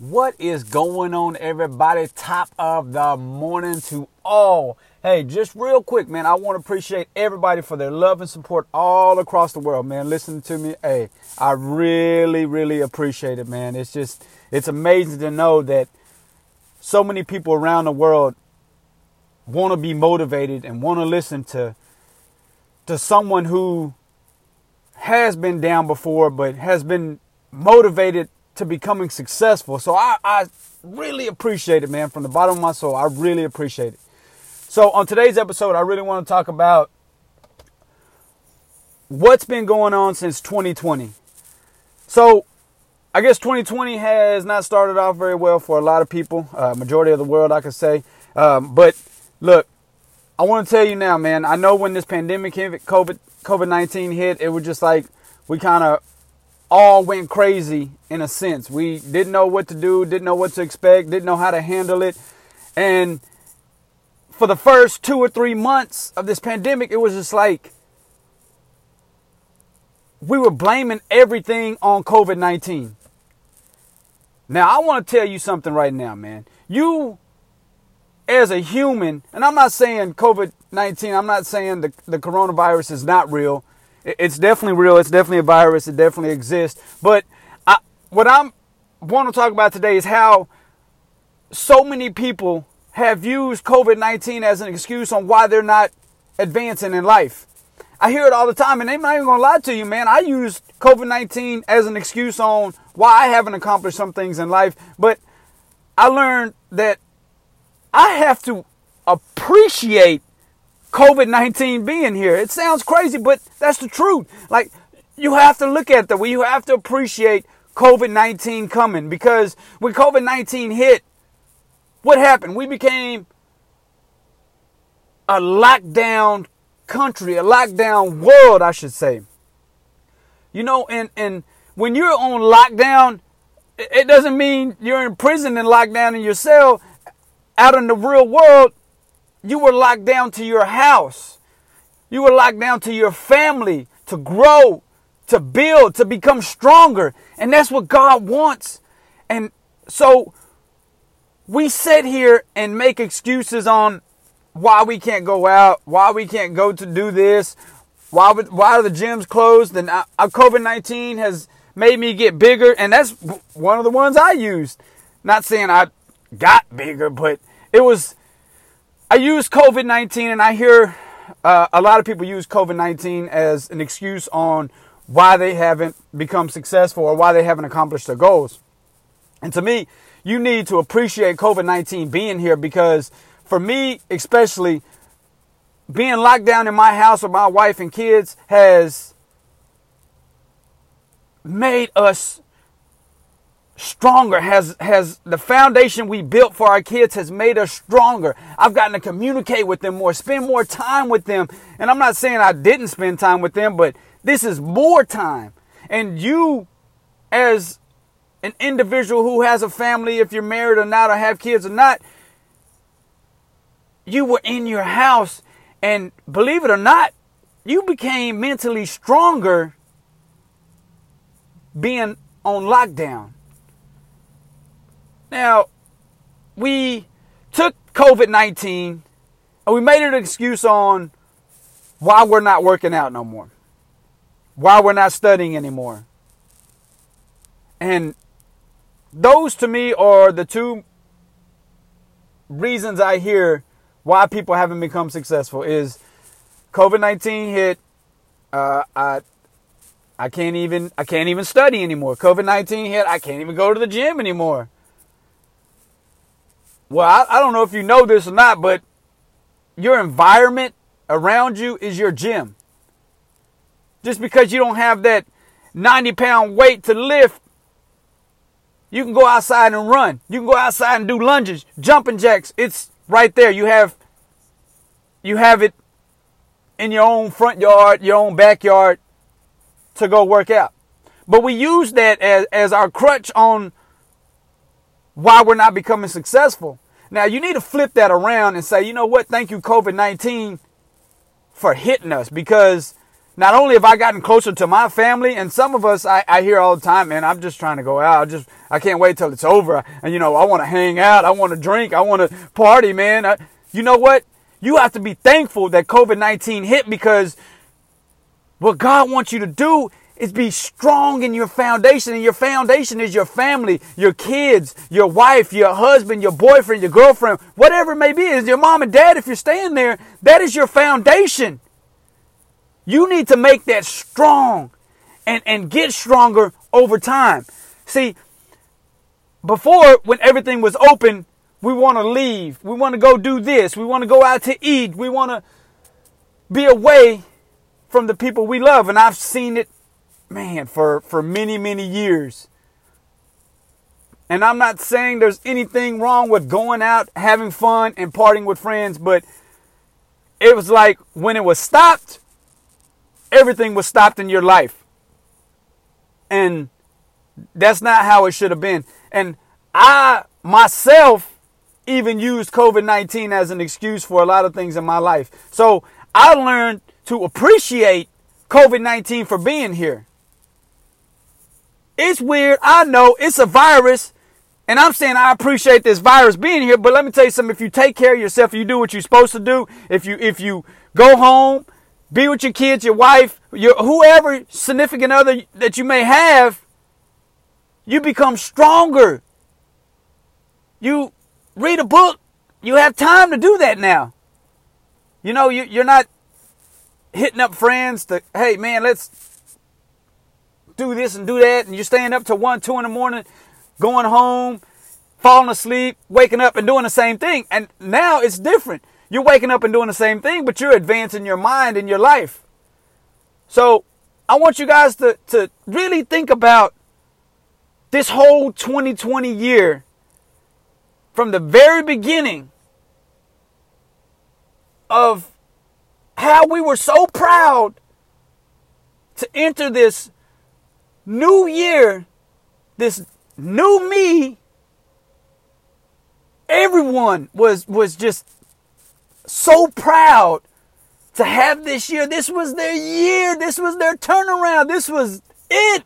What is going on, everybody? Top of the morning to all. Hey, just real quick, man, I want to appreciate everybody for their love and support all across the world, man. Listen to me. Hey, I really, really appreciate it, man. It's just, it's amazing to know that so many people around the world want to be motivated and want to listen to to someone who has been down before but has been motivated to becoming successful. So I, I really appreciate it, man, from the bottom of my soul. I really appreciate it. So on today's episode, I really want to talk about what's been going on since 2020. So I guess 2020 has not started off very well for a lot of people, uh, majority of the world, I could say. Um, but look, I want to tell you now, man. I know when this pandemic hit, COVID COVID 19 hit, it was just like we kind of all went crazy in a sense. We didn't know what to do, didn't know what to expect, didn't know how to handle it, and for the first two or three months of this pandemic, it was just like we were blaming everything on COVID 19. Now, I want to tell you something right now, man. You, as a human, and I'm not saying COVID 19, I'm not saying the, the coronavirus is not real. It's definitely real. It's definitely a virus. It definitely exists. But I, what I'm want to talk about today is how so many people have used COVID 19 as an excuse on why they're not advancing in life. I hear it all the time, and I'm not even gonna lie to you, man. I use COVID 19 as an excuse on why I haven't accomplished some things in life, but I learned that I have to appreciate COVID 19 being here. It sounds crazy, but that's the truth. Like, you have to look at that. You have to appreciate COVID 19 coming because when COVID 19 hit, what happened? We became a lockdown country, a lockdown world, I should say. You know, and, and when you're on lockdown, it doesn't mean you're in prison and locked down in your cell. Out in the real world, you were locked down to your house. You were locked down to your family to grow, to build, to become stronger. And that's what God wants. And so we sit here and make excuses on why we can't go out, why we can't go to do this, why why are the gyms closed? And COVID nineteen has made me get bigger, and that's one of the ones I used. Not saying I got bigger, but it was. I use COVID nineteen, and I hear uh, a lot of people use COVID nineteen as an excuse on why they haven't become successful or why they haven't accomplished their goals. And to me, you need to appreciate COVID 19 being here because for me, especially, being locked down in my house with my wife and kids has made us stronger has has the foundation we built for our kids has made us stronger. I've gotten to communicate with them more spend more time with them. And i'm not saying i didn't spend time with them but this is more time. And you as an individual who has a family, if you're married or not, or have kids or not, you were in your house, and believe it or not, you became mentally stronger being on lockdown. Now, we took COVID 19 and we made an excuse on why we're not working out no more, why we're not studying anymore. And those to me are the two reasons I hear why people haven't become successful is COVID-19 hit uh, I I can't even I can't even study anymore. COVID-19 hit, I can't even go to the gym anymore. Well, I, I don't know if you know this or not, but your environment around you is your gym. Just because you don't have that 90 pound weight to lift you can go outside and run. You can go outside and do lunges, jumping jacks. It's right there. You have you have it in your own front yard, your own backyard to go work out. But we use that as, as our crutch on why we're not becoming successful. Now you need to flip that around and say, you know what? Thank you, COVID 19, for hitting us because not only have I gotten closer to my family, and some of us I, I hear all the time, man, I'm just trying to go out. I just I can't wait till it's over. And you know, I want to hang out, I want to drink, I want to party, man. I, you know what? You have to be thankful that COVID 19 hit because what God wants you to do is be strong in your foundation. And your foundation is your family, your kids, your wife, your husband, your boyfriend, your girlfriend, whatever it may be. Is your mom and dad, if you're staying there, that is your foundation. You need to make that strong and, and get stronger over time. See, before, when everything was open, we want to leave. We want to go do this. We want to go out to eat. We want to be away from the people we love. And I've seen it, man, for, for many, many years. And I'm not saying there's anything wrong with going out, having fun, and partying with friends, but it was like when it was stopped, everything was stopped in your life. And that's not how it should have been. And I myself even used COVID 19 as an excuse for a lot of things in my life. So I learned to appreciate COVID 19 for being here. It's weird. I know it's a virus. And I'm saying I appreciate this virus being here, but let me tell you something. If you take care of yourself, you do what you're supposed to do. If you if you go home, be with your kids, your wife, your whoever significant other that you may have, you become stronger. You read a book. You have time to do that now. You know, you, you're not hitting up friends to, hey man, let's do this and do that. And you're staying up till one, two in the morning, going home, falling asleep, waking up and doing the same thing. And now it's different. You're waking up and doing the same thing, but you're advancing your mind and your life. So I want you guys to, to really think about this whole 2020 year from the very beginning of how we were so proud to enter this new year, this new me. Everyone was was just so proud to have this year. This was their year. This was their turnaround. This was it.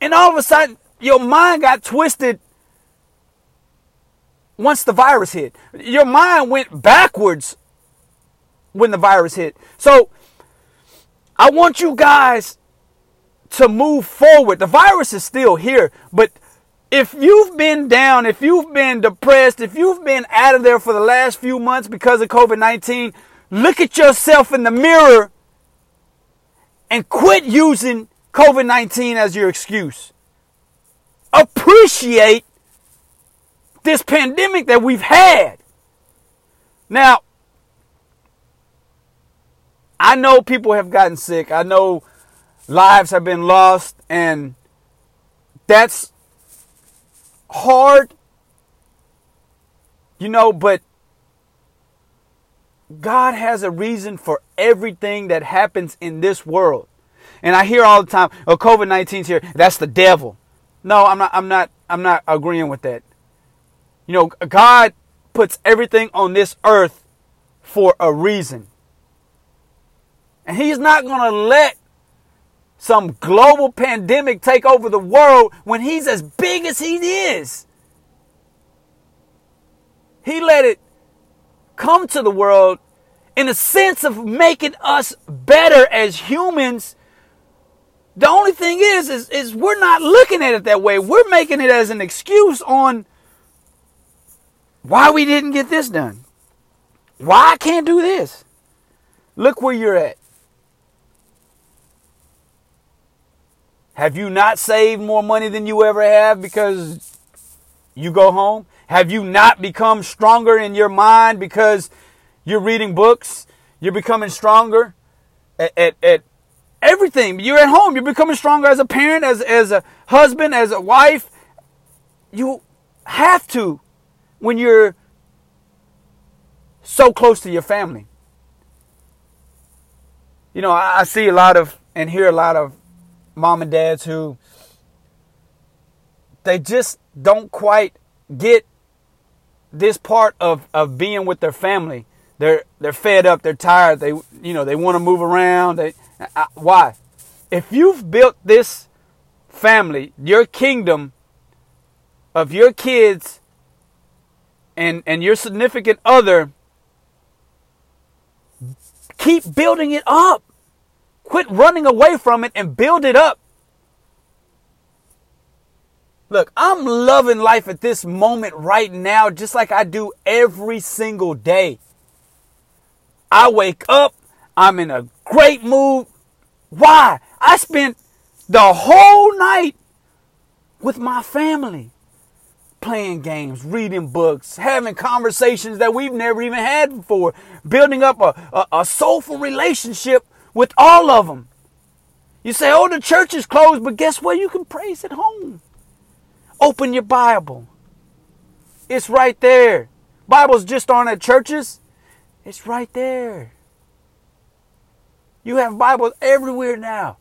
And all of a sudden, your mind got twisted once the virus hit. Your mind went backwards when the virus hit. So I want you guys to move forward. The virus is still here, but if you've been down, if you've been depressed, if you've been out of there for the last few months because of COVID 19, look at yourself in the mirror and quit using COVID 19 as your excuse. Appreciate this pandemic that we've had. Now, I know people have gotten sick. I know lives have been lost, and that's hard, you know, but God has a reason for everything that happens in this world. And I hear all the time, oh, COVID 19's here. That's the devil. No, I'm not, I'm not, I'm not agreeing with that. You know, God puts everything on this earth for a reason. And He's not going to let some global pandemic take over the world when He's as big as He is. He let it come to the world in a sense of making us better as humans. The only thing is, is, is we're not looking at it that way. We're making it as an excuse on why we didn't get this done. Why I can't do this. Look where you're at. Have you not saved more money than you ever have because you go home? Have you not become stronger in your mind because you're reading books? You're becoming stronger at, at, at everything. You're at home. You're becoming stronger as a parent, as, as a husband, as a wife. You have to when you're so close to your family. You know, I, I see a lot of and hear a lot of mom and dads who they just don't quite get this part of, of being with their family. they're they're fed up, they're tired, they you know, they want to move around. They I, why? If you've built this family, your kingdom of your kids and and your significant other keep building it up. Quit running away from it and build it up. Look, I'm loving life at this moment right now, just like I do every single day. I wake up, I'm in a great mood. Why? I spent the whole night with my family, playing games, reading books, having conversations that we've never even had before, building up a, a, a soulful relationship with all of them. You say, oh, the church is closed, but guess what? You can praise at home. Open your Bible. It's right there. Bibles just aren't at churches. It's right there. You have Bibles everywhere now.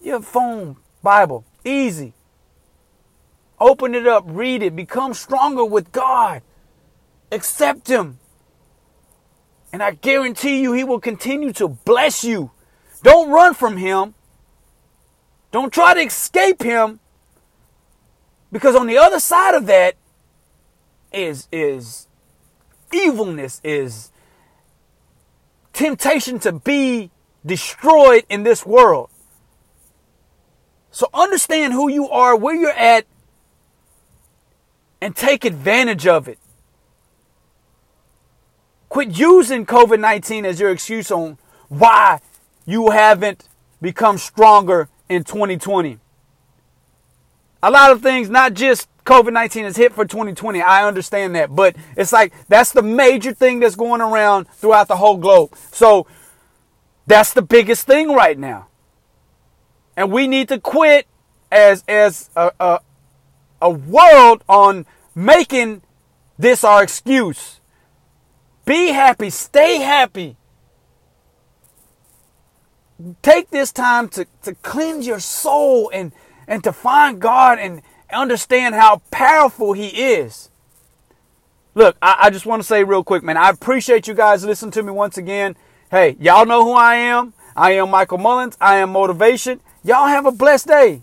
You have phone, Bible, easy. Open it up, read it, become stronger with God. Accept Him. And I guarantee you, He will continue to bless you. Don't run from Him. Don't try to escape Him. Because on the other side of that is, is evilness, is temptation to be destroyed in this world. So understand who you are, where you're at, and take advantage of it. Quit using COVID 19 as your excuse on why you haven't become stronger in 2020 a lot of things, not just COVID 19 is hit for 2020. I understand that. But it's like that's the major thing that's going around throughout the whole globe. So that's the biggest thing right now. And we need to quit as, as a, a, a world on making this our excuse. Be happy, stay happy. Take this time to, to cleanse your soul and and to find God and understand how powerful He is. Look, I, I just want to say real quick, man, I appreciate you guys listening to me once again. Hey, y'all know who I am. I am Michael Mullins. I am motivation. Y'all have a blessed day.